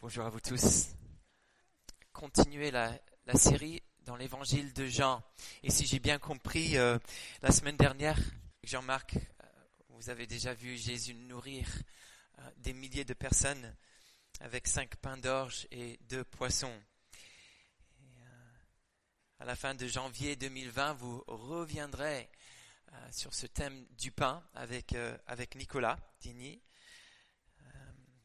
Bonjour à vous tous. Continuer la, série dans l'évangile de Jean. Et si j'ai bien compris, euh, la semaine dernière, Jean-Marc, euh, vous avez déjà vu Jésus nourrir euh, des milliers de personnes avec cinq pains d'orge et deux poissons. à la fin de janvier 2020, vous reviendrez sur ce thème du pain avec, avec Nicolas Digny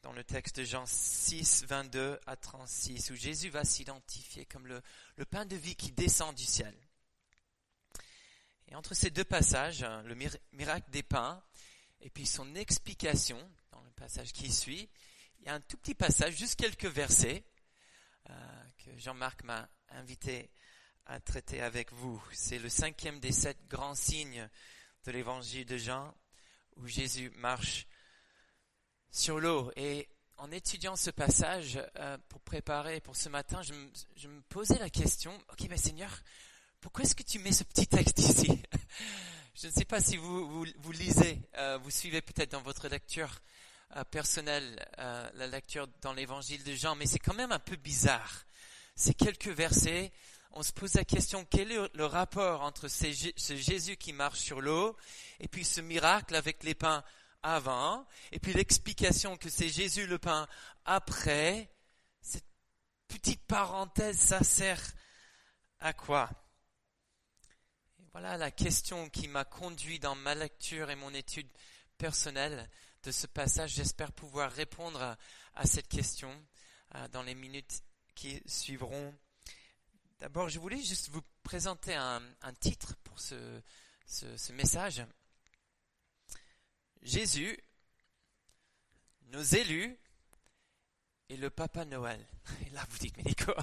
dans le texte de Jean 6, 22 à 36, où Jésus va s'identifier comme le, pain de vie qui descend du ciel. Et entre ces deux passages, hein, le miracle des pains et puis son explication, dans le passage qui suit, il y a un tout petit passage, juste quelques versets, euh, que Jean-Marc m'a invité à traiter avec vous. C'est le cinquième des sept grands signes de l'évangile de Jean, où Jésus marche sur l'eau. Et en étudiant ce passage euh, pour préparer pour ce matin, je, me posais la question, ok mais Seigneur, pourquoi est-ce que tu mets ce petit texte ici? Je ne sais pas si vous, vous, lisez, euh, vous suivez peut-être dans votre lecture euh, personnelle la lecture dans l'évangile de Jean, mais c'est quand même un peu bizarre. Ces quelques versets, on se pose la question, quel est le rapport entre ce Jésus qui marche sur l'eau et puis ce miracle avec les pains avant, et puis l'explication que c'est Jésus le pain après, cette petite parenthèse, ça sert à quoi? Voilà la question qui m'a conduit dans ma lecture et mon étude personnelle de ce passage. J'espère pouvoir répondre à, cette question euh, dans les minutes qui suivront. D'abord, je voulais juste vous présenter un, titre pour ce, ce message. Jésus, nos élus et le Papa Noël. Et là, vous dites, mais Nico,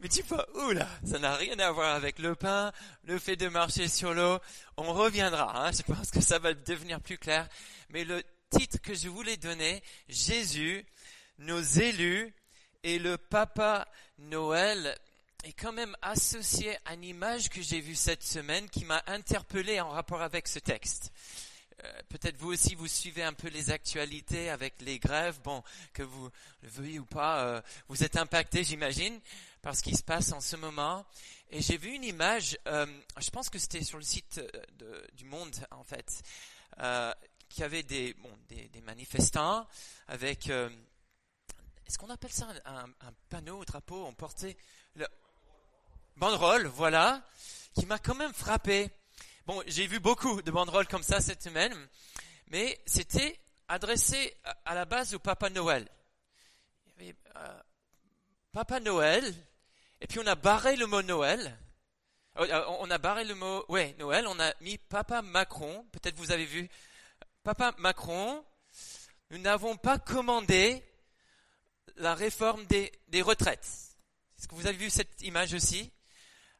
mais tu vas où Ça n'a rien à voir avec le pain, le fait de marcher sur l'eau. On reviendra, hein, je pense que ça va devenir plus clair. Mais le titre que je voulais donner, Jésus, nos élus et le Papa Noël, est quand même associé à une image que j'ai vue cette semaine qui m'a interpellé en rapport avec ce texte. Euh, peut-être vous aussi vous suivez un peu les actualités avec les grèves, bon, que vous le veuillez ou pas, euh, vous êtes impacté, j'imagine, par ce qui se passe en ce moment. Et j'ai vu une image, euh, je pense que c'était sur le site du Monde en fait, qui avait des, bon, des, manifestants avec, est-ce qu'on appelle ça un, un, panneau, drapeau, on portait le banderole, voilà, qui m'a quand même frappé. Bon, j'ai vu beaucoup de banderoles comme ça cette semaine, mais c'était adressé à la base au Papa Noël. Il y avait euh, Papa Noël, et puis on a barré le mot Noël. Oh, euh, on a barré le mot, ouais, Noël, on a mis Papa Macron, peut-être vous avez vu, Papa Macron, nous n'avons pas commandé la réforme des, des retraites. Est-ce que vous avez vu cette image aussi?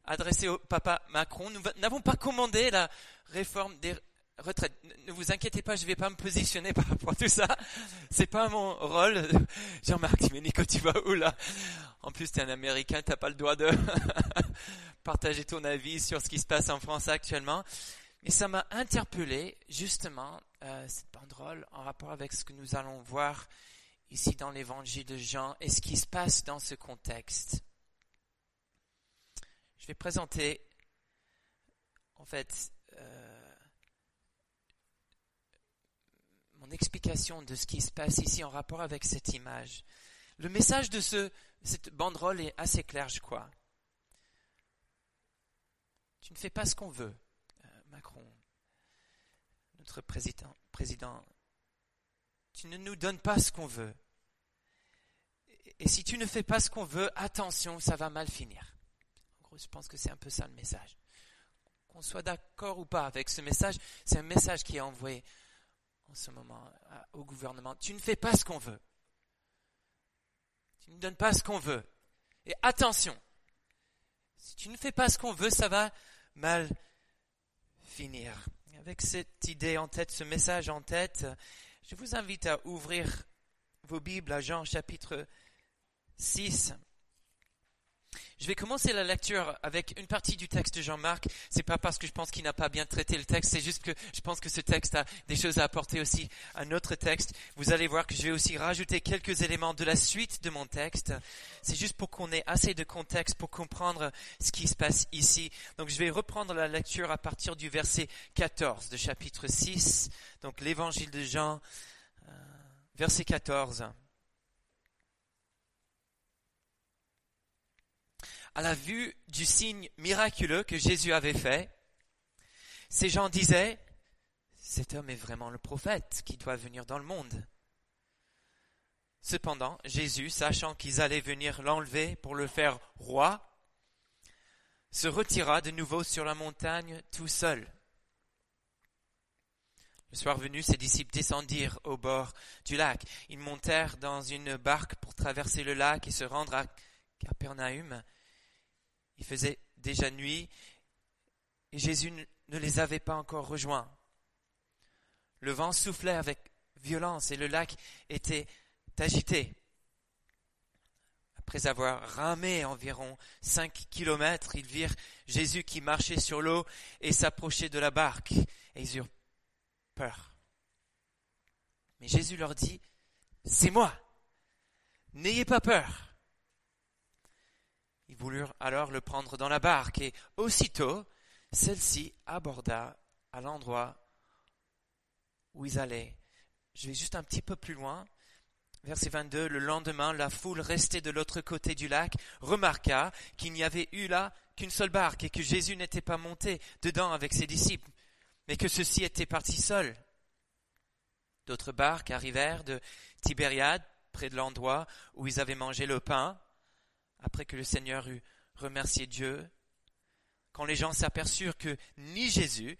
Adressé au papa Macron. Nous n'avons pas commandé la réforme des retraites. Ne vous inquiétez pas, je ne vais pas me positionner par rapport à tout ça. C'est pas mon rôle. Jean-Marc, Nico, tu vas où là? En plus, tu es un Américain, tu n'as pas le droit de partager ton avis sur ce qui se passe en France actuellement. Mais ça m'a interpellé, justement, euh, cette banderole en rapport avec ce que nous allons voir ici dans l'évangile de Jean et ce qui se passe dans ce contexte. Je vais présenter, en fait, euh, mon explication de ce qui se passe ici en rapport avec cette image. Le message de ce, cette banderole est assez clair, je crois. Tu ne fais pas ce qu'on veut, euh, Macron, notre président, président. Tu ne nous donnes pas ce qu'on veut. Et si tu ne fais pas ce qu'on veut, attention, ça va mal finir. Je pense que c'est un peu ça le message. Qu'on soit d'accord ou pas avec ce message, c'est un message qui est envoyé en ce moment au gouvernement. Tu ne fais pas ce qu'on veut. Tu ne donnes pas ce qu'on veut. Et attention, si tu ne fais pas ce qu'on veut, ça va mal finir. Avec cette idée en tête, ce message en tête, je vous invite à ouvrir vos Bibles à Jean chapitre 6. Je vais commencer la lecture avec une partie du texte de Jean-Marc. C'est pas parce que je pense qu'il n'a pas bien traité le texte, c'est juste que je pense que ce texte a des choses à apporter aussi à notre texte. Vous allez voir que je vais aussi rajouter quelques éléments de la suite de mon texte. C'est juste pour qu'on ait assez de contexte pour comprendre ce qui se passe ici. Donc je vais reprendre la lecture à partir du verset 14 de chapitre 6. Donc l'évangile de Jean, euh, verset 14. À la vue du signe miraculeux que Jésus avait fait, ces gens disaient, cet homme est vraiment le prophète qui doit venir dans le monde. Cependant, Jésus, sachant qu'ils allaient venir l'enlever pour le faire roi, se retira de nouveau sur la montagne tout seul. Le soir venu, ses disciples descendirent au bord du lac. Ils montèrent dans une barque pour traverser le lac et se rendre à Capernaum. Il faisait déjà nuit et Jésus ne les avait pas encore rejoints. Le vent soufflait avec violence et le lac était agité. Après avoir ramé environ cinq kilomètres, ils virent Jésus qui marchait sur l'eau et s'approchait de la barque, et ils eurent peur. Mais Jésus leur dit, C'est moi, n'ayez pas peur. Ils voulurent alors le prendre dans la barque, et aussitôt celle-ci aborda à l'endroit où ils allaient. Je vais juste un petit peu plus loin. Verset 22, le lendemain, la foule restée de l'autre côté du lac remarqua qu'il n'y avait eu là qu'une seule barque et que Jésus n'était pas monté dedans avec ses disciples, mais que ceux-ci étaient partis seuls. D'autres barques arrivèrent de Tibériade, près de l'endroit où ils avaient mangé le pain, après que le Seigneur eut remercié Dieu, quand les gens s'aperçurent que ni Jésus,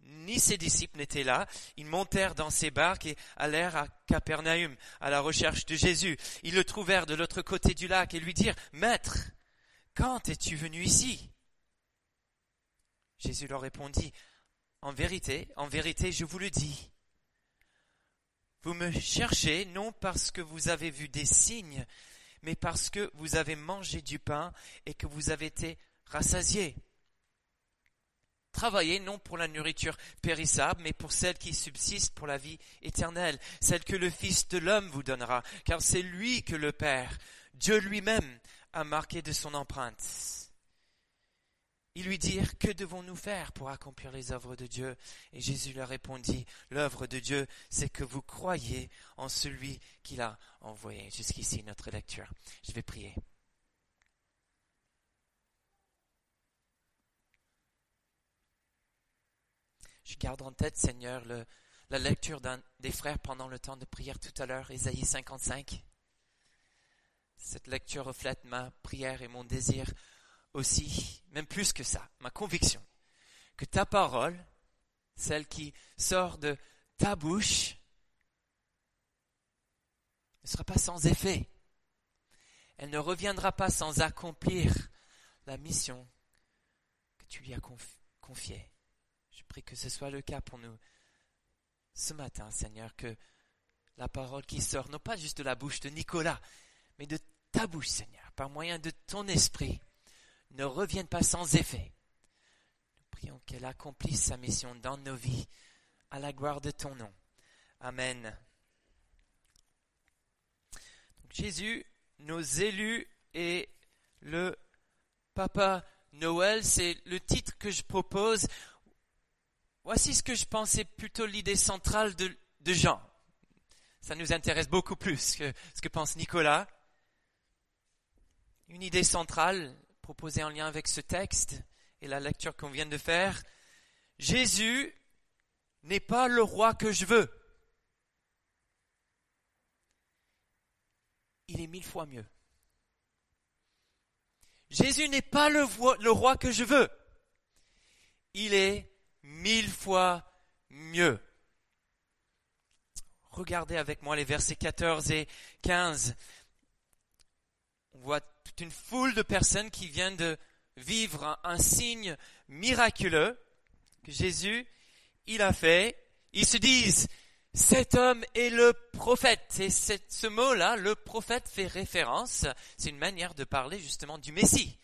ni ses disciples n'étaient là, ils montèrent dans ces barques et allèrent à Capernaum à la recherche de Jésus. Ils le trouvèrent de l'autre côté du lac et lui dirent, Maître, quand es-tu venu ici? Jésus leur répondit, En vérité, en vérité, je vous le dis. Vous me cherchez non parce que vous avez vu des signes, mais parce que vous avez mangé du pain et que vous avez été rassasiés. Travaillez non pour la nourriture périssable, mais pour celle qui subsiste pour la vie éternelle, celle que le Fils de l'homme vous donnera, car c'est lui que le Père, Dieu lui-même, a marqué de son empreinte. Ils lui dirent, Que devons-nous faire pour accomplir les œuvres de Dieu? Et Jésus leur répondit, L'œuvre de Dieu, c'est que vous croyez en celui qui l'a envoyé. Jusqu'ici notre lecture. Je vais prier. Je garde en tête, Seigneur, la lecture des frères pendant le temps de prière tout à l'heure, Ésaïe 55. Cette lecture reflète ma prière et mon désir aussi, même plus que ça, ma conviction, que ta parole, celle qui sort de ta bouche, ne sera pas sans effet. Elle ne reviendra pas sans accomplir la mission que tu lui as confiée. Je prie que ce soit le cas pour nous ce matin, Seigneur, que la parole qui sort, non pas juste de la bouche de Nicolas, mais de ta bouche, Seigneur, par moyen de ton esprit, ne revienne pas sans effet. Nous prions qu'elle accomplisse sa mission dans nos vies, à la gloire de ton nom. Amen. Jésus, nos élus et le Papa Noël, c'est le titre que je propose. Voici ce que je pensais plutôt l'idée centrale de, de Jean. Ça nous intéresse beaucoup plus que ce que pense Nicolas. Une idée centrale, proposé en lien avec ce texte et la lecture qu'on vient de faire. Jésus n'est pas le roi que je veux. Il est mille fois mieux. Jésus n'est pas le, le roi que je veux. Il est mille fois mieux. Regardez avec moi les versets 14 et 15 on voit toute une foule de personnes qui viennent de vivre un, signe miraculeux que Jésus, il a fait. Ils se disent, cet homme est le prophète. Et ce mot-là, le prophète, fait référence, c'est une manière de parler justement du Messie.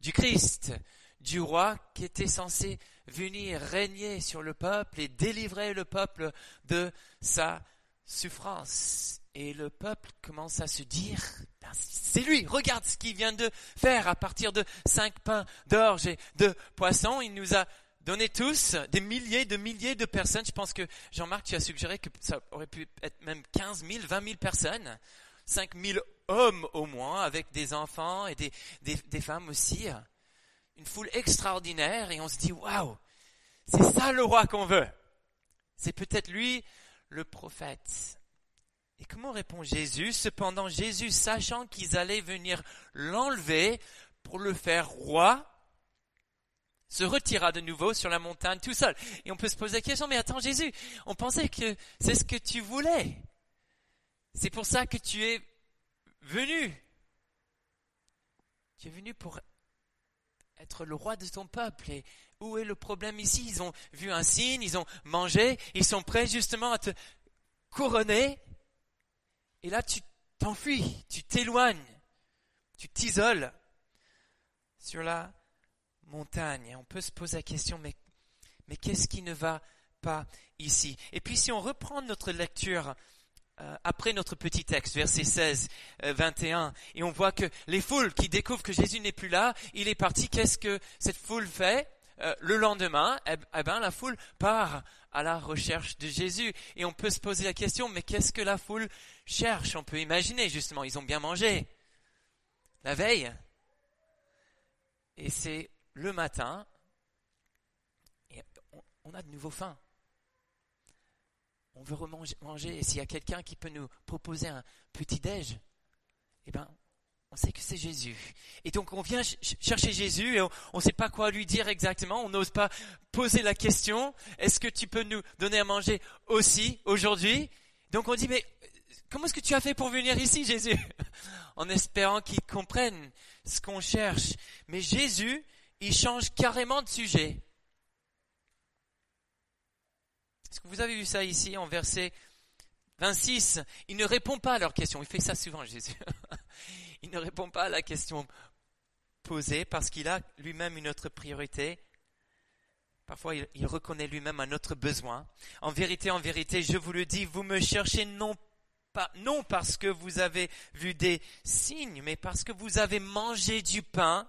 du Christ, du roi qui était censé venir régner sur le peuple et délivrer le peuple de sa souffrance. Et le peuple commence à se dire, c'est lui, regarde ce qu'il vient de faire à partir de cinq pains d'orge et de poissons. Il nous a donné tous des milliers de milliers de personnes. Je pense que Jean-Marc, tu as suggéré que ça aurait pu être même 15 000, 20 000 personnes. 5 000 hommes au moins, avec des enfants et des, des femmes aussi une foule extraordinaire et on se dit waouh, c'est ça le roi qu'on veut. C'est peut-être lui le prophète. Et comment répond Jésus? Cependant, Jésus, sachant qu'ils allaient venir l'enlever pour le faire roi, se retira de nouveau sur la montagne tout seul. Et on peut se poser la question, mais attends Jésus, on pensait que c'est ce que tu voulais. C'est pour ça que tu es venu. Tu es venu pour être le roi de ton peuple. Et où est le problème ici? Ils ont vu un signe, ils ont mangé, ils sont prêts justement à te couronner. Et là, tu t'enfuis, tu t'éloignes, tu t'isoles sur la montagne. Et on peut se poser la question, mais, qu'est-ce qui ne va pas ici? Et puis si on reprend notre lecture euh, après notre petit texte, verset 16, 21, euh, et on voit que les foules qui découvrent que Jésus n'est plus là, il est parti, qu'est-ce que cette foule fait? Euh, Le lendemain, eh, eh, ben, la foule part à la recherche de Jésus. Et on peut se poser la question, mais qu'est-ce que la foule cherche? On peut imaginer, justement, ils ont bien mangé la veille. Et c'est le matin, on a de nouveau faim on veut remanger, et s'il y a quelqu'un qui peut nous proposer un petit déj, eh ben, on sait que c'est Jésus. Et donc on vient chercher Jésus et on ne sait pas quoi lui dire exactement, on n'ose pas poser la question, est-ce que tu peux nous donner à manger aussi aujourd'hui? Donc on dit, mais comment est-ce que tu as fait pour venir ici, Jésus? En espérant qu'il comprenne ce qu'on cherche. Mais Jésus, il change carrément de sujet. Est-ce que vous avez vu ça ici en verset 26 Il ne répond pas à leur question. Il fait ça souvent, Jésus. il ne répond pas à la question posée parce qu'il a lui-même une autre priorité. Parfois, il, reconnaît lui-même un autre besoin. En vérité, en vérité, je vous le dis, vous me cherchez non pas, non parce que vous avez vu des signes, mais parce que vous avez mangé du pain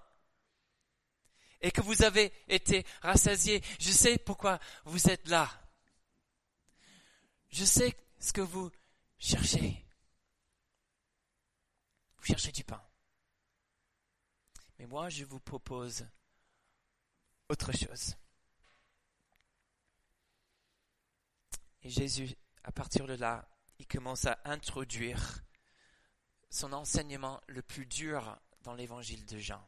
et que vous avez été rassasiés. Je sais pourquoi vous êtes là je sais ce que vous cherchez. Vous cherchez du pain. Mais moi, je vous propose autre chose. Et Jésus, à partir de là, il commence à introduire son enseignement le plus dur dans l'évangile de Jean.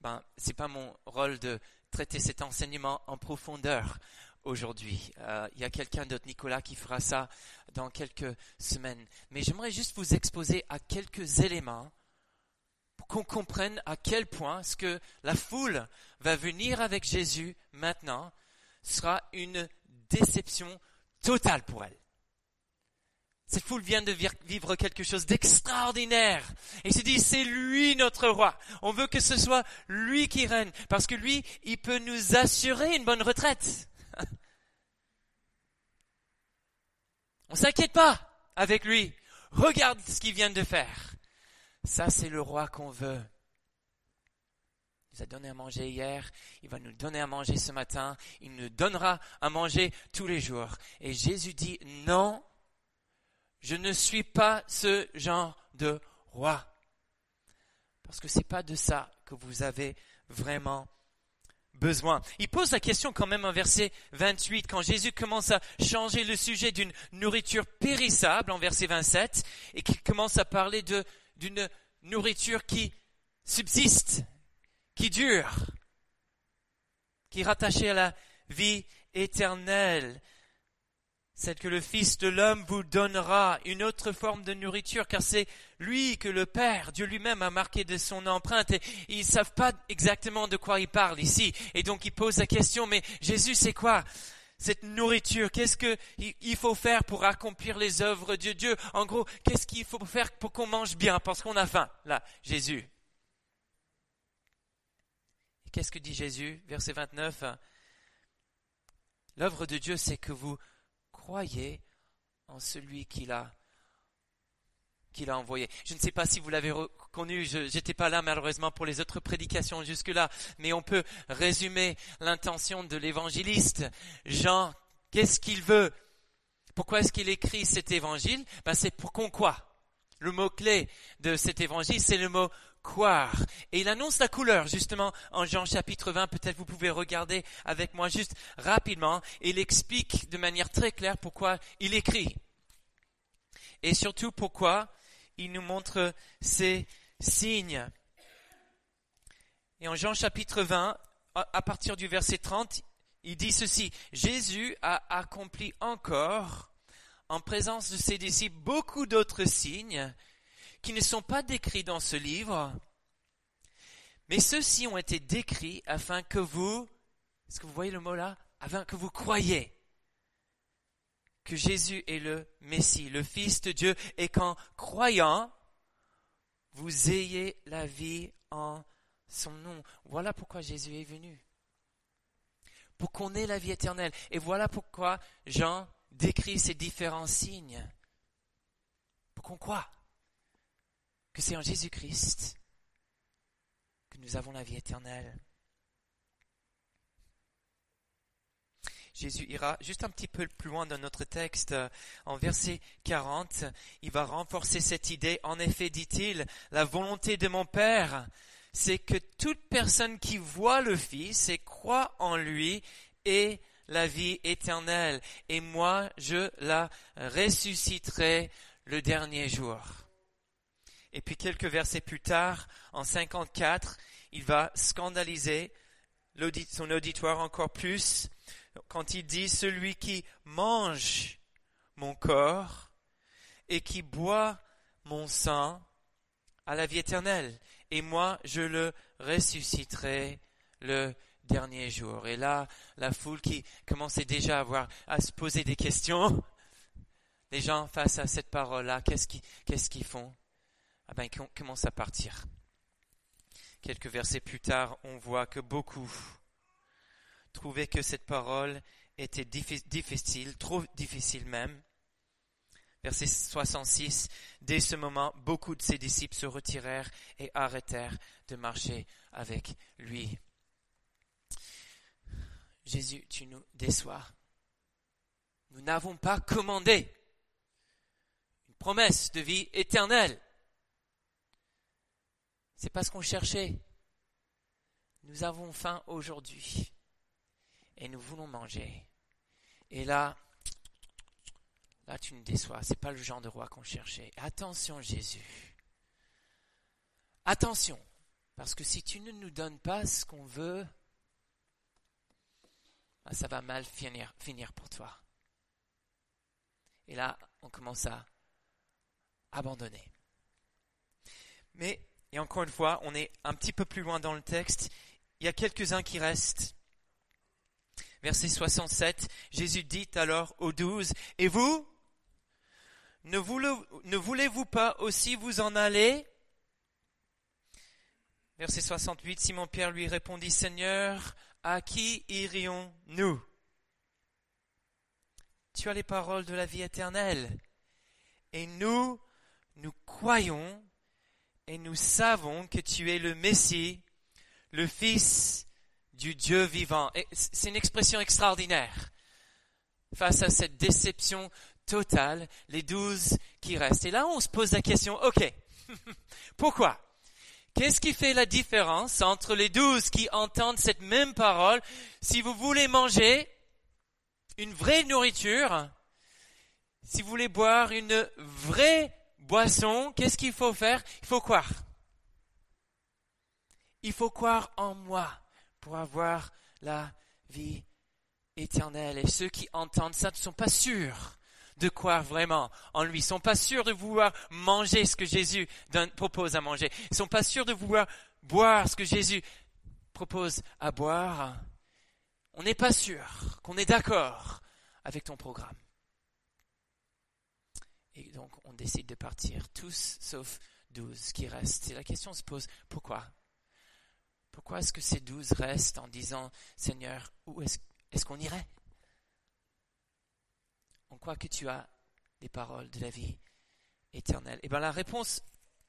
Ben, c'est pas mon rôle de traiter cet enseignement en profondeur aujourd'hui. Euh, il y a quelqu'un d'autre, Nicolas, qui fera ça dans quelques semaines. Mais j'aimerais juste vous exposer à quelques éléments pour qu'on comprenne à quel point ce que la foule va venir avec Jésus maintenant sera une déception totale pour elle. Cette foule vient de vivre quelque chose d'extraordinaire. Et se dit, c'est lui notre roi. On veut que ce soit lui qui règne. Parce que lui, il peut nous assurer une bonne retraite. On s'inquiète pas avec lui. Regarde ce qu'il vient de faire. Ça, c'est le roi qu'on veut. Il nous a donné à manger hier, il va nous donner à manger ce matin, il nous donnera à manger tous les jours. Et Jésus dit, non, je ne suis pas ce genre de roi. Parce que ce n'est pas de ça que vous avez vraiment Il pose la question quand même en verset 28, quand Jésus commence à changer le sujet d'une nourriture périssable en verset 27, et qu'il commence à parler d'une nourriture qui subsiste, qui dure, qui est rattachée à la vie éternelle celle que le Fils de l'homme vous donnera, une autre forme de nourriture, car c'est lui que le Père, Dieu lui-même, a marqué de son empreinte, et ils ne savent pas exactement de quoi il parle ici. Et donc il pose la question, mais Jésus, c'est quoi cette nourriture? Qu'est-ce qu'il faut faire pour accomplir les œuvres de Dieu? En gros, qu'est-ce qu'il faut faire pour qu'on mange bien? Parce qu'on a faim, là, Jésus. qu'est-ce que dit Jésus? Verset 29. L'œuvre de Dieu, c'est que vous croyez en celui qu'il a envoyé. Je ne sais pas si vous l'avez reconnu, je n'étais pas là malheureusement pour les autres prédications jusque-là, mais on peut résumer l'intention de l'évangéliste. Jean, qu'est-ce qu'il veut? Pourquoi est-ce qu'il écrit cet évangile? Ben, C'est pour qu'on quoi Le mot-clé de cet évangile, c'est le mot Et il annonce la couleur, justement, en Jean chapitre 20. Peut-être vous pouvez regarder avec moi juste rapidement. Il explique de manière très claire pourquoi il écrit. Et surtout pourquoi il nous montre ces signes. Et en Jean chapitre 20, à partir du verset 30, il dit ceci, Jésus a accompli encore, en présence de ses disciples, beaucoup d'autres signes qui ne sont pas décrits dans ce livre, mais ceux-ci ont été décrits afin que vous, est-ce que vous voyez le mot là? Afin que vous croyez que Jésus est le Messie, le Fils de Dieu, et qu'en croyant, vous ayez la vie en son nom. Voilà pourquoi Jésus est venu. Pour qu'on ait la vie éternelle. Et voilà pourquoi Jean décrit ces différents signes. Pour qu'on croit que c'est en Jésus-Christ que nous avons la vie éternelle. Jésus ira juste un petit peu plus loin dans notre texte. En verset 40, il va renforcer cette idée. En effet, dit-il, la volonté de mon Père, c'est que toute personne qui voit le Fils et croit en lui ait la vie éternelle. Et moi, je la ressusciterai le dernier jour. Et puis quelques versets plus tard, en 54, il va scandaliser son auditoire encore plus quand il dit celui qui mange mon corps et qui boit mon sang à la vie éternelle, et moi je le ressusciterai le dernier jour. Et là, la foule qui commençait déjà à, se poser des questions, les gens face à cette parole-là, qu'est-ce qu'ils font? Ah ben, ils commencent à partir. Quelques versets plus tard, on voit que beaucoup trouvaient que cette parole était difficile, trop difficile même. Verset 66, dès ce moment, beaucoup de ses disciples se retirèrent et arrêtèrent de marcher avec lui. Jésus, tu nous déçois. Nous n'avons pas commandé une promesse de vie éternelle. C'est pas ce qu'on cherchait. Nous avons faim aujourd'hui et nous voulons manger. Et là, là tu nous déçois. C'est pas le genre de roi qu'on cherchait. Attention Jésus. Attention, parce que si tu ne nous donnes pas ce qu'on veut, ben, ça va mal finir, finir pour toi. Et là, on commence à abandonner. Mais, et encore une fois, on est un petit peu plus loin dans le texte. Il y a quelques-uns qui restent. Verset 67, Jésus dit alors aux douze, Et vous Ne voulez-vous pas aussi vous en aller? Verset 68, Simon-Pierre lui répondit, Seigneur, à qui irions-nous? Tu as les paroles de la vie éternelle. Et nous, nous croyons et nous savons que tu es le Messie, le Fils du Dieu vivant. C'est une expression extraordinaire. Face à cette déception totale, les douze qui restent. Et là, on se pose la question, ok, pourquoi? Qu'est-ce qui fait la différence entre les douze qui entendent cette même parole? Si vous voulez manger une vraie nourriture, si vous voulez boire une vraie boisson, qu'est-ce qu'il faut faire? Il faut croire. Il faut croire en moi pour avoir la vie éternelle. Et ceux qui entendent ça ne sont pas sûrs de croire vraiment en lui. Ils sont pas sûrs de vouloir manger ce que Jésus propose à manger. Ils sont pas sûrs de vouloir boire ce que Jésus propose à boire. On n'est pas sûr qu'on est d'accord avec ton programme. Et donc, on décide de partir, tous sauf douze qui restent. Et la question se pose, pourquoi? Pourquoi est-ce que ces douze restent en disant, Seigneur, où est-ce qu'on irait? On croit que tu as des paroles de la vie éternelle? Et eh bien la réponse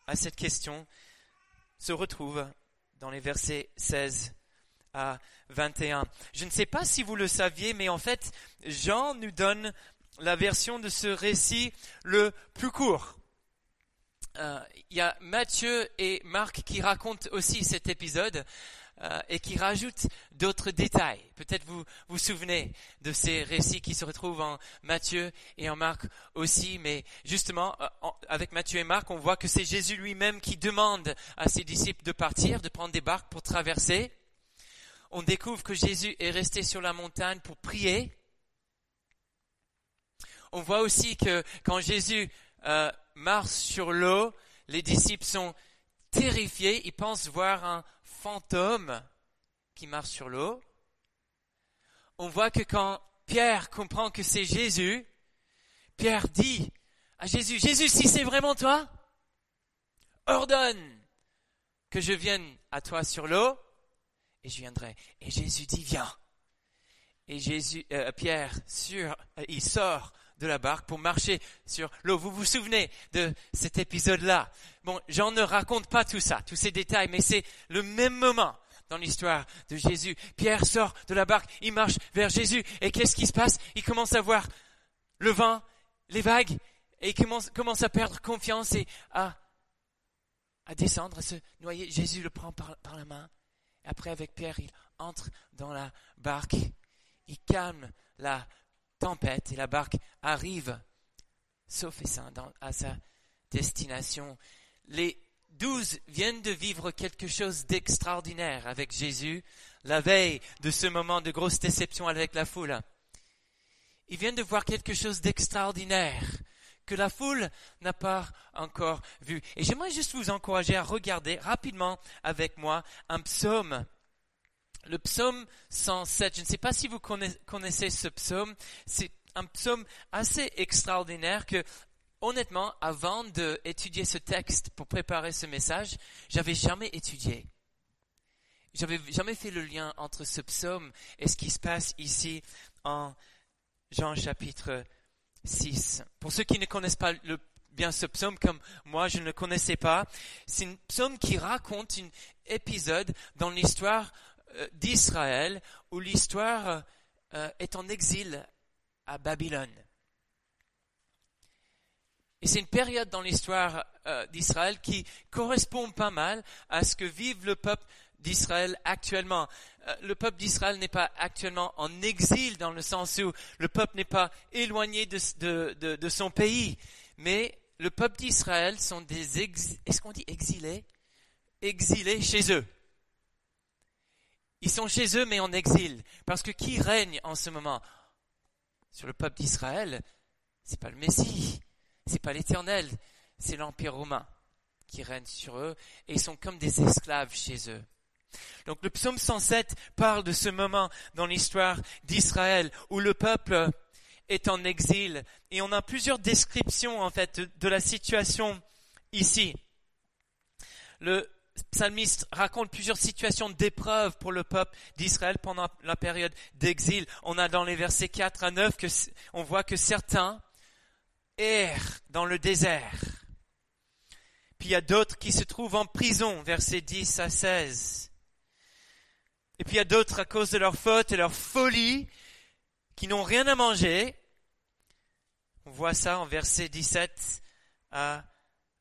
à cette question se retrouve dans les versets 16 à 21. Je ne sais pas si vous le saviez, mais en fait, Jean nous donne la version de ce récit le plus court. Euh, il y a Matthieu et Marc qui racontent aussi cet épisode euh, et qui rajoutent d'autres détails. Peut-être vous vous souvenez de ces récits qui se retrouvent en Matthieu et en Marc aussi, mais justement, euh, avec Matthieu et Marc, on voit que c'est Jésus lui-même qui demande à ses disciples de partir, de prendre des barques pour traverser. On découvre que Jésus est resté sur la montagne pour prier. On voit aussi que quand Jésus euh, marche sur l'eau, les disciples sont terrifiés, ils pensent voir un fantôme qui marche sur l'eau. On voit que quand Pierre comprend que c'est Jésus, Pierre dit à Jésus, Jésus, si c'est vraiment toi, ordonne que je vienne à toi sur l'eau et je viendrai. Et Jésus dit, viens. Et Jésus, euh, Pierre, euh, il sort de la barque pour marcher sur l'eau. Vous vous souvenez de cet épisode-là? Bon, j'en ne raconte pas tout ça, tous ces détails, mais c'est le même moment dans l'histoire de Jésus. Pierre sort de la barque, il marche vers Jésus, et qu'est-ce qui se passe? Il commence à voir le vent, les vagues, et il commence, à perdre confiance et à, à descendre, à se noyer. Jésus le prend par, par la main. Après, avec Pierre, il entre dans la barque, il calme la tempête et la barque arrive, sauf et sain, à sa destination. Les douze viennent de vivre quelque chose d'extraordinaire avec Jésus la veille de ce moment de grosse déception avec la foule. Ils viennent de voir quelque chose d'extraordinaire que la foule n'a pas encore vu. Et j'aimerais juste vous encourager à regarder rapidement avec moi un psaume le psaume 107, je ne sais pas si vous connaissez ce psaume, c'est un psaume assez extraordinaire que, honnêtement, avant d'étudier ce texte pour préparer ce message, j'avais jamais étudié. J'avais jamais fait le lien entre ce psaume et ce qui se passe ici en Jean chapitre 6. Pour ceux qui ne connaissent pas bien ce psaume comme moi, je ne le connaissais pas, c'est un psaume qui raconte un épisode dans l'histoire d'Israël où l'histoire euh, est en exil à Babylone. Et c'est une période dans l'histoire euh, d'Israël qui correspond pas mal à ce que vive le peuple d'Israël actuellement. le peuple d'Israël n'est pas actuellement en exil dans le sens où le peuple n'est pas éloigné de, de, son pays, mais le peuple d'Israël sont des est-ce qu'on dit exilés? Exilés chez eux. Ils sont chez eux mais en exil. Parce que qui règne en ce moment sur le peuple d'Israël C'est pas le Messie, c'est pas l'Éternel, c'est l'Empire romain qui règne sur eux et ils sont comme des esclaves chez eux. Donc le psaume 107 parle de ce moment dans l'histoire d'Israël où le peuple est en exil et on a plusieurs descriptions en fait de, la situation ici. Le psalmiste raconte plusieurs situations d'épreuve pour le peuple d'Israël pendant la période d'exil. On a dans les versets 4 à 9 que on voit que certains errent dans le désert. Puis il y a d'autres qui se trouvent en prison, versets 10 à 16. Et puis il y a d'autres à cause de leur faute et leur folie qui n'ont rien à manger. On voit ça en versets 17 à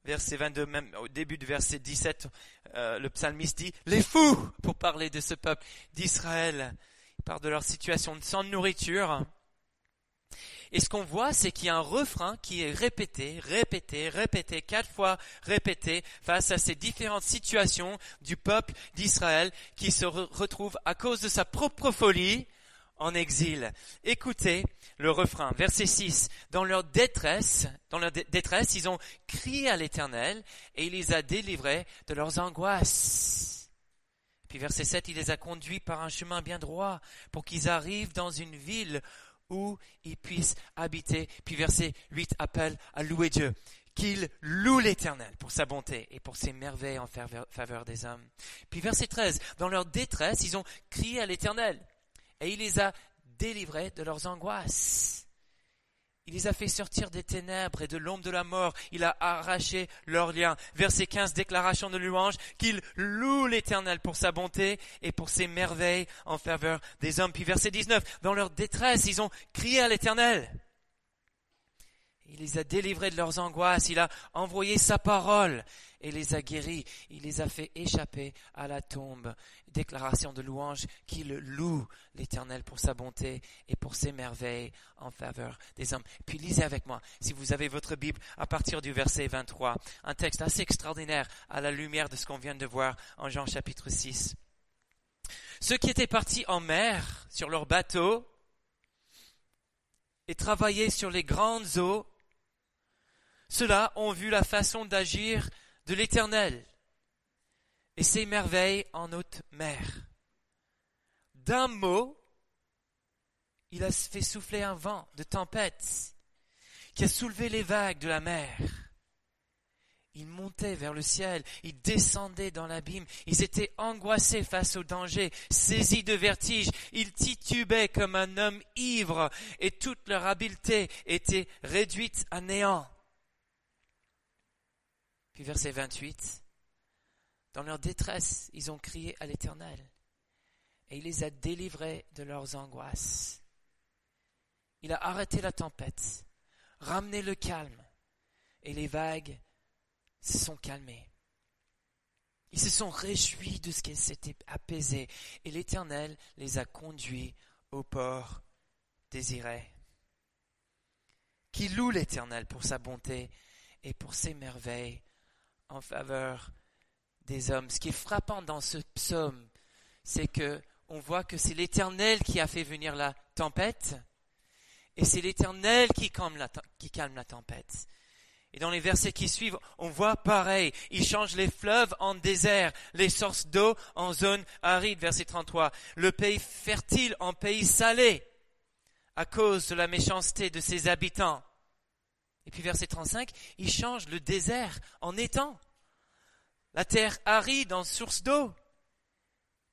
verset 22, même au début du verset 17, euh, le psalmiste dit les fous pour parler de ce peuple d'Israël. Il parle de leur situation sans nourriture. Et ce qu'on voit, c'est qu'il y a un refrain qui est répété, répété, répété, quatre fois répété face à ces différentes situations du peuple d'Israël qui se retrouve à cause de sa propre folie en exil. Écoutez le refrain, verset 6. Dans leur détresse, dans leur détresse, ils ont crié à l'Éternel et il les a délivrés de leurs angoisses. Puis verset 7, il les a conduits par un chemin bien droit pour qu'ils arrivent dans une ville où ils puissent habiter. Puis verset 8 appelle à louer Dieu. qu'ils louent l'Éternel pour sa bonté et pour ses merveilles en faveur des hommes. Puis verset 13, dans leur détresse, ils ont crié à l'Éternel et il les a délivrés de leurs angoisses. Il les a fait sortir des ténèbres et de l'ombre de la mort. Il a arraché leurs liens. Verset 15, déclaration de louange, qu'ils louent l'Éternel pour sa bonté et pour ses merveilles en faveur des hommes. Puis verset 19, dans leur détresse, ils ont crié à l'Éternel. Il les a délivrés de leurs angoisses. Il a envoyé sa parole et les a guéris. Il les a fait échapper à la tombe. Déclaration de louange qu'il loue l'Éternel pour sa bonté et pour ses merveilles en faveur des hommes. Puis lisez avec moi, si vous avez votre Bible, à partir du verset 23, un texte assez extraordinaire à la lumière de ce qu'on vient de voir en Jean chapitre 6. Ceux qui étaient partis en mer sur leur bateau et travaillaient sur les grandes eaux ceux-là ont vu la façon d'agir de l'Éternel et ses merveilles en haute mer. D'un mot, il a fait souffler un vent de tempête qui a soulevé les vagues de la mer. Ils montaient vers le ciel, ils descendaient dans l'abîme, ils étaient angoissés face au danger, saisis de vertige, ils titubaient comme un homme ivre, et toute leur habileté était réduite à néant. Puis verset 28, dans leur détresse, ils ont crié à l'Éternel et il les a délivrés de leurs angoisses. Il a arrêté la tempête, ramené le calme et les vagues se sont calmées. Ils se sont réjouis de ce qui s'était apaisé et l'Éternel les a conduits au port désiré. Qui loue l'Éternel pour sa bonté et pour ses merveilles? En faveur des hommes. Ce qui est frappant dans ce psaume, c'est que on voit que c'est l'Éternel qui a fait venir la tempête, et c'est l'Éternel qui calme, la, qui calme la tempête. Et dans les versets qui suivent, on voit pareil. Il change les fleuves en désert, les sources d'eau en zone aride, verset 33. Le pays fertile en pays salé, à cause de la méchanceté de ses habitants. Et puis verset 35, il change le désert en étang, la terre aride en source d'eau,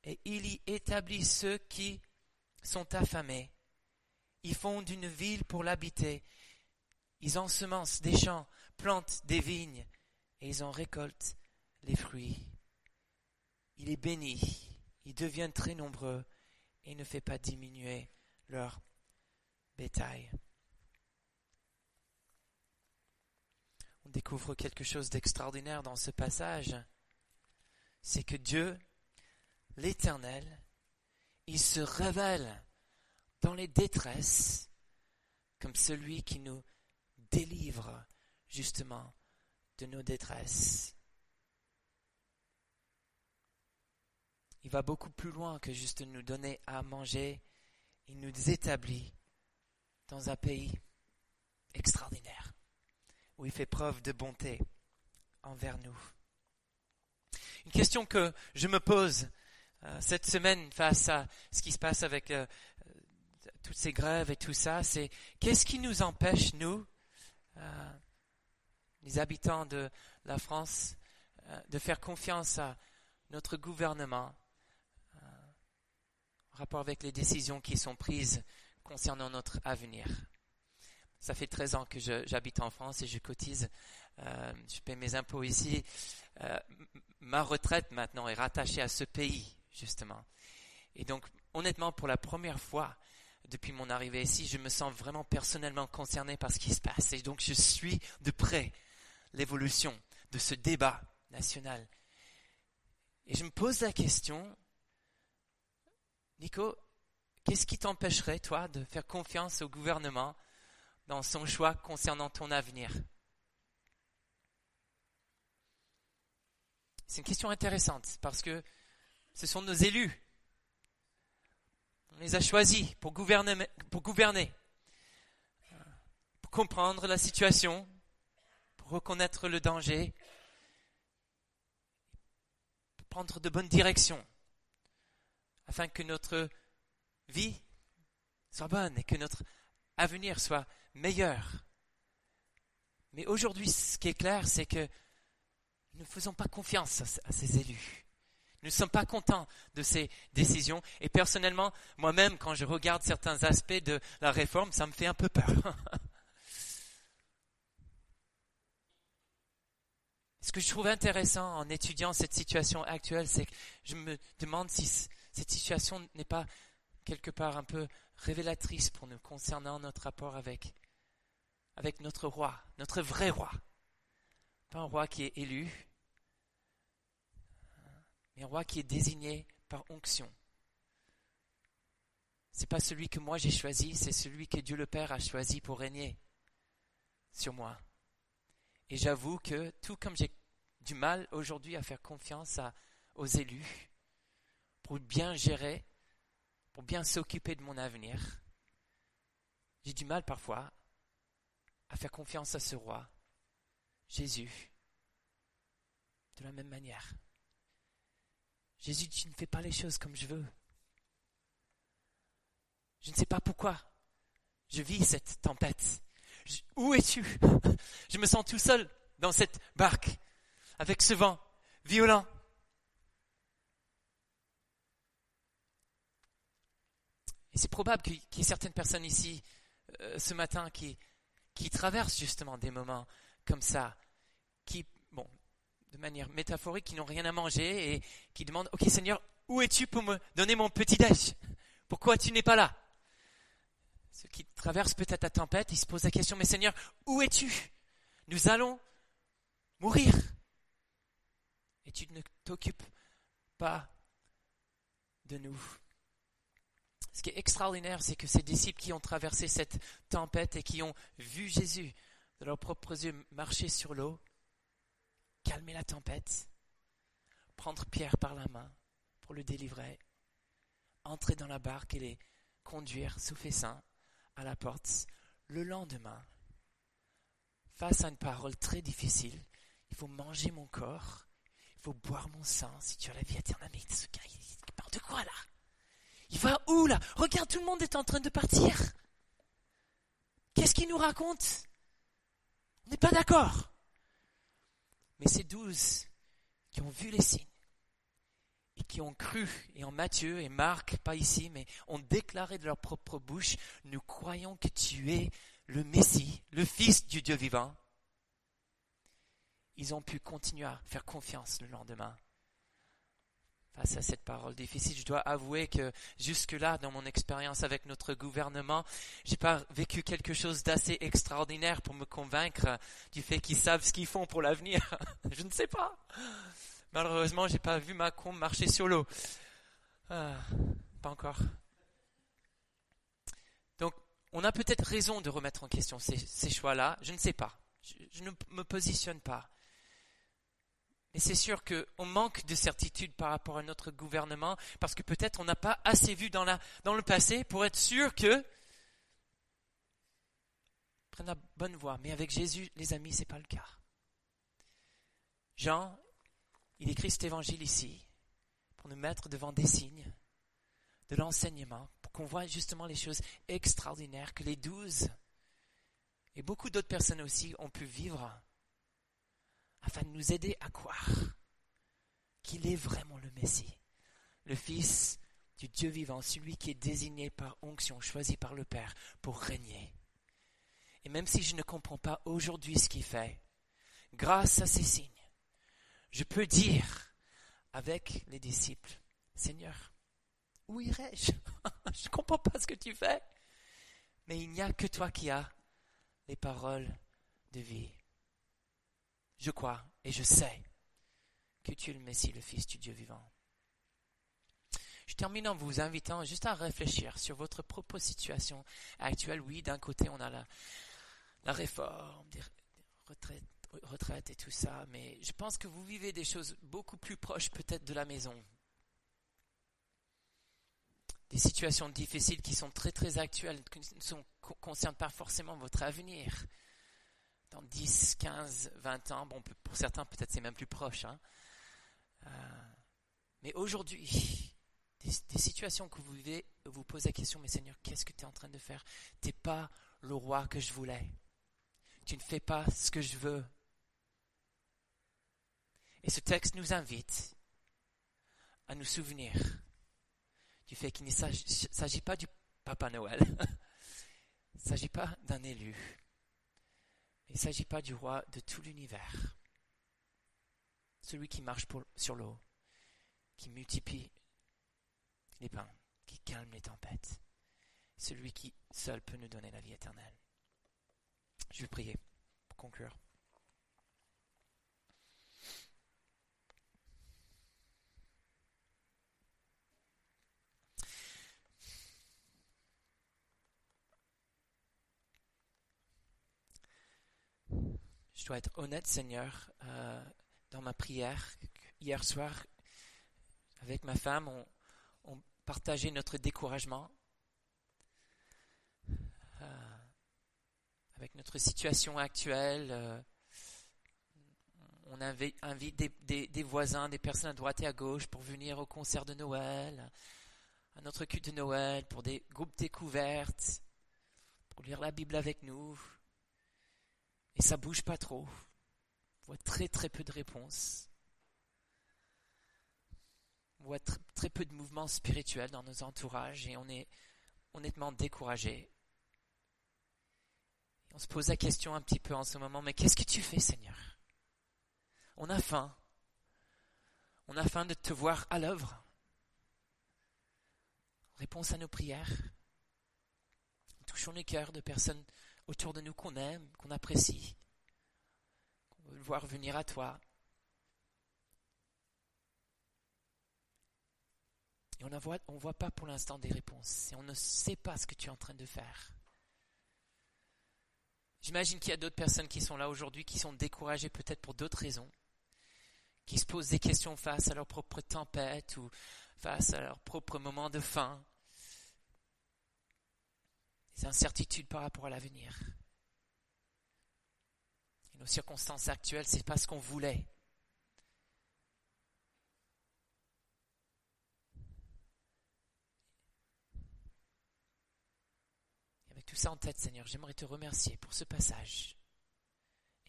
et il y établit ceux qui sont affamés. Ils fondent une ville pour l'habiter. Ils ensemencent des champs, plantent des vignes, et ils en récoltent les fruits. Il est béni, ils deviennent très nombreux, et ne fait pas diminuer leur bétail. On découvre quelque chose d'extraordinaire dans ce passage. C'est que Dieu, l'Éternel, il se révèle dans les détresses comme celui qui nous délivre justement de nos détresses. Il va beaucoup plus loin que juste nous donner à manger. Il nous établit dans un pays extraordinaire où il fait preuve de bonté envers nous. Une question que je me pose euh, cette semaine face à ce qui se passe avec euh, toutes ces grèves et tout ça, c'est qu'est-ce qui nous empêche, nous, euh, les habitants de la France, de faire confiance à notre gouvernement en rapport avec les décisions qui sont prises concernant notre avenir? Ça fait 13 ans que j'habite en France et je cotise, euh, je paie mes impôts ici. Euh, ma retraite maintenant est rattachée à ce pays, justement. Et donc, honnêtement, pour la première fois depuis mon arrivée ici, je me sens vraiment personnellement concerné par ce qui se passe. Et donc, je suis de près l'évolution de ce débat national. Et je me pose la question, Nico, qu'est-ce qui t'empêcherait, toi, de faire confiance au gouvernement dans son choix concernant ton avenir C'est une question intéressante parce que ce sont nos élus. On les a choisis pour gouverner, pour comprendre la situation, pour reconnaître le danger, pour prendre de bonnes directions, afin que notre vie soit bonne et que notre avenir soit meilleur. Mais aujourd'hui, ce qui est clair, c'est que nous ne faisons pas confiance à, ces élus. Nous ne sommes pas contents de ces décisions. Et personnellement, moi-même, quand je regarde certains aspects de la réforme, ça me fait un peu peur. Ce que je trouve intéressant en étudiant cette situation actuelle, c'est que je me demande si cette situation n'est pas quelque part un peu révélatrice pour nous concernant notre rapport avec, avec notre roi, notre vrai roi. Pas un roi qui est élu, mais un roi qui est désigné par onction. C'est pas celui que moi j'ai choisi, c'est celui que Dieu le Père a choisi pour régner sur moi. Et j'avoue que tout comme j'ai du mal aujourd'hui à faire confiance aux élus pour bien gérer, pour bien s'occuper de mon avenir, j'ai du mal parfois à faire confiance à ce roi, Jésus, de la même manière. Jésus, tu ne fais pas les choses comme je veux. Je ne sais pas pourquoi je vis cette tempête. où es-tu? Je me sens tout seul dans cette barque, avec ce vent violent. Et c'est probable qu'il y ait certaines personnes ici euh, ce matin qui, qui traversent justement des moments comme ça, qui, bon, de manière métaphorique, qui n'ont rien à manger et qui demandent, OK Seigneur, où es-tu pour me donner mon petit déj? Pourquoi tu n'es pas là? Ceux qui traversent peut-être la tempête, ils se posent la question, mais Seigneur, où es-tu? Nous allons mourir. Et tu ne t'occupes pas de nous. Ce qui est extraordinaire, c'est que ces disciples qui ont traversé cette tempête et qui ont vu Jésus de leurs propres yeux marcher sur l'eau, calmer la tempête, prendre Pierre par la main pour le délivrer, entrer dans la barque et les conduire sous fessin à la porte le lendemain, face à une parole très difficile, il faut manger mon corps, il faut boire mon sang. Si tu as la vie éternelle. Mais il parle de quoi là? Il va où là? Regarde, tout le monde est en train de partir. Qu'est-ce qu'il nous raconte? On n'est pas d'accord. Mais ces douze qui ont vu les signes, et qui ont cru, et en Matthieu et Marc, pas ici, mais ont déclaré de leur propre bouche, nous croyons que tu es le Messie, le Fils du Dieu vivant. Ils ont pu continuer à faire confiance le lendemain. Face à cette parole difficile, je dois avouer que jusque-là, dans mon expérience avec notre gouvernement, j'ai pas vécu quelque chose d'assez extraordinaire pour me convaincre du fait qu'ils savent ce qu'ils font pour l'avenir. je ne sais pas. Malheureusement, j'ai pas vu Macron marcher sur l'eau. Ah, pas encore. Donc, on a peut-être raison de remettre en question ces, choix-là. Je ne sais pas. Je, ne me positionne pas. Mais c'est sûr qu'on manque de certitude par rapport à notre gouvernement parce que peut-être on n'a pas assez vu dans, la, dans le passé pour être sûr que prennent la bonne voie. Mais avec Jésus, les amis, c'est pas le cas. Jean il écrit cet évangile ici pour nous mettre devant des signes de l'enseignement, pour qu'on voit justement les choses extraordinaires que les douze et beaucoup d'autres personnes aussi ont pu vivre afin de nous aider à croire qu'il est vraiment le Messie, le Fils du Dieu vivant, celui qui est désigné par onction, choisi par le Père pour régner. Et même si je ne comprends pas aujourd'hui ce qu'il fait, grâce à ces signes, je peux dire avec les disciples, Seigneur, où irai-je Je ne comprends pas ce que tu fais. Mais il n'y a que toi qui as les paroles de vie. Je crois et je sais que tu es le Messie, le Fils du Dieu vivant. Je termine en vous invitant juste à réfléchir sur votre propre situation actuelle. Oui, d'un côté, on a la, réforme des retraites retraite et tout ça, mais je pense que vous vivez des choses beaucoup plus proches peut-être de la maison. Des situations difficiles qui sont très très actuelles, qui ne concernent pas forcément votre avenir. Dans 10, 15, 20 ans, bon, pour certains peut-être c'est même plus proche. Hein. Euh, mais aujourd'hui, des, situations que vous vivez, vous posez la question, mais Seigneur, qu'est-ce que tu es en train de faire? Tu n'es pas le roi que je voulais tu ne fais pas ce que je veux. Et ce texte nous invite à nous souvenir du fait qu'il ne s'agit pas du Papa Noël, il ne s'agit pas d'un élu, il ne s'agit pas du roi de tout l'univers, celui qui marche sur l'eau, qui multiplie les pains, qui calme les tempêtes, celui qui seul peut nous donner la vie éternelle. Je vais prier pour conclure. Je dois être honnête, Seigneur, euh, dans ma prière. Hier soir, avec ma femme, on, partageait notre découragement euh, avec notre situation actuelle. Euh, on invite des, des, voisins, des personnes à droite et à gauche pour venir au concert de Noël, à notre culte de Noël, pour des groupes découvertes, pour lire la Bible avec nous. Et ça bouge pas trop. On voit très très peu de réponses. On voit très peu de mouvements spirituels dans nos entourages et on est honnêtement découragé. On se pose la question un petit peu en ce moment, mais qu'est-ce que tu fais Seigneur? On a faim. On a faim de te voir à l'œuvre. Réponse à nos prières. Touchons les cœurs de personnes autour de nous qu'on aime, qu'on apprécie, qu'on veut voir venir à toi. Et on ne voit, voit pas pour l'instant des réponses, et on ne sait pas ce que tu es en train de faire. J'imagine qu'il y a d'autres personnes qui sont là aujourd'hui, qui sont découragées peut-être pour d'autres raisons, qui se posent des questions face à leur propre tempête ou face à leur propre moment de faim, des incertitudes par rapport à l'avenir. Et nos circonstances actuelles, c'est pas ce qu'on voulait. Avec tout ça en tête, Seigneur, j'aimerais te remercier pour ce passage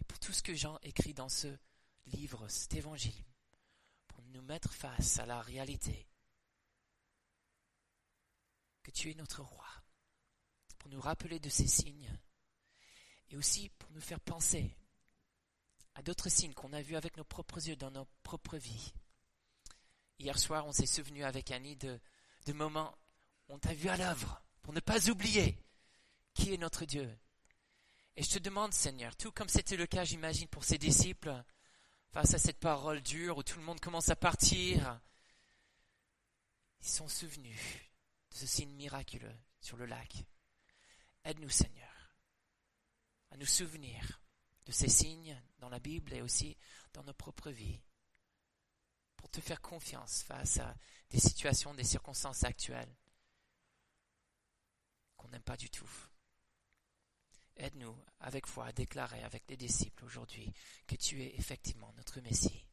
et pour tout ce que Jean écrit dans ce livre, cet évangile, pour nous mettre face à la réalité que tu es notre roi pour nous rappeler de ces signes et aussi pour nous faire penser à d'autres signes qu'on a vus avec nos propres yeux dans nos propres vies. Hier soir, on s'est souvenu avec Annie de, de moments où on t'a vu à l'œuvre pour ne pas oublier qui est notre Dieu. Et je te demande, Seigneur, tout comme c'était le cas, j'imagine, pour ses disciples, face à cette parole dure où tout le monde commence à partir, ils sont souvenus de ce signe miraculeux sur le lac. Aide-nous, Seigneur, à nous souvenir de ces signes dans la Bible et aussi dans nos propres vies, pour te faire confiance face à des situations, des circonstances actuelles qu'on n'aime pas du tout. Aide-nous avec foi à déclarer avec les disciples aujourd'hui que tu es effectivement notre Messie,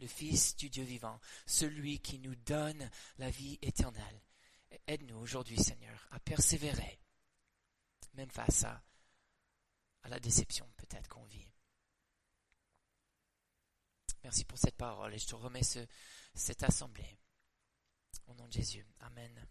le Fils du Dieu vivant, celui qui nous donne la vie éternelle. Aide-nous aujourd'hui, Seigneur, à persévérer même face à, la déception peut-être qu'on vit. Merci pour cette parole et je te remets ce, cette assemblée. Au nom de Jésus. Amen.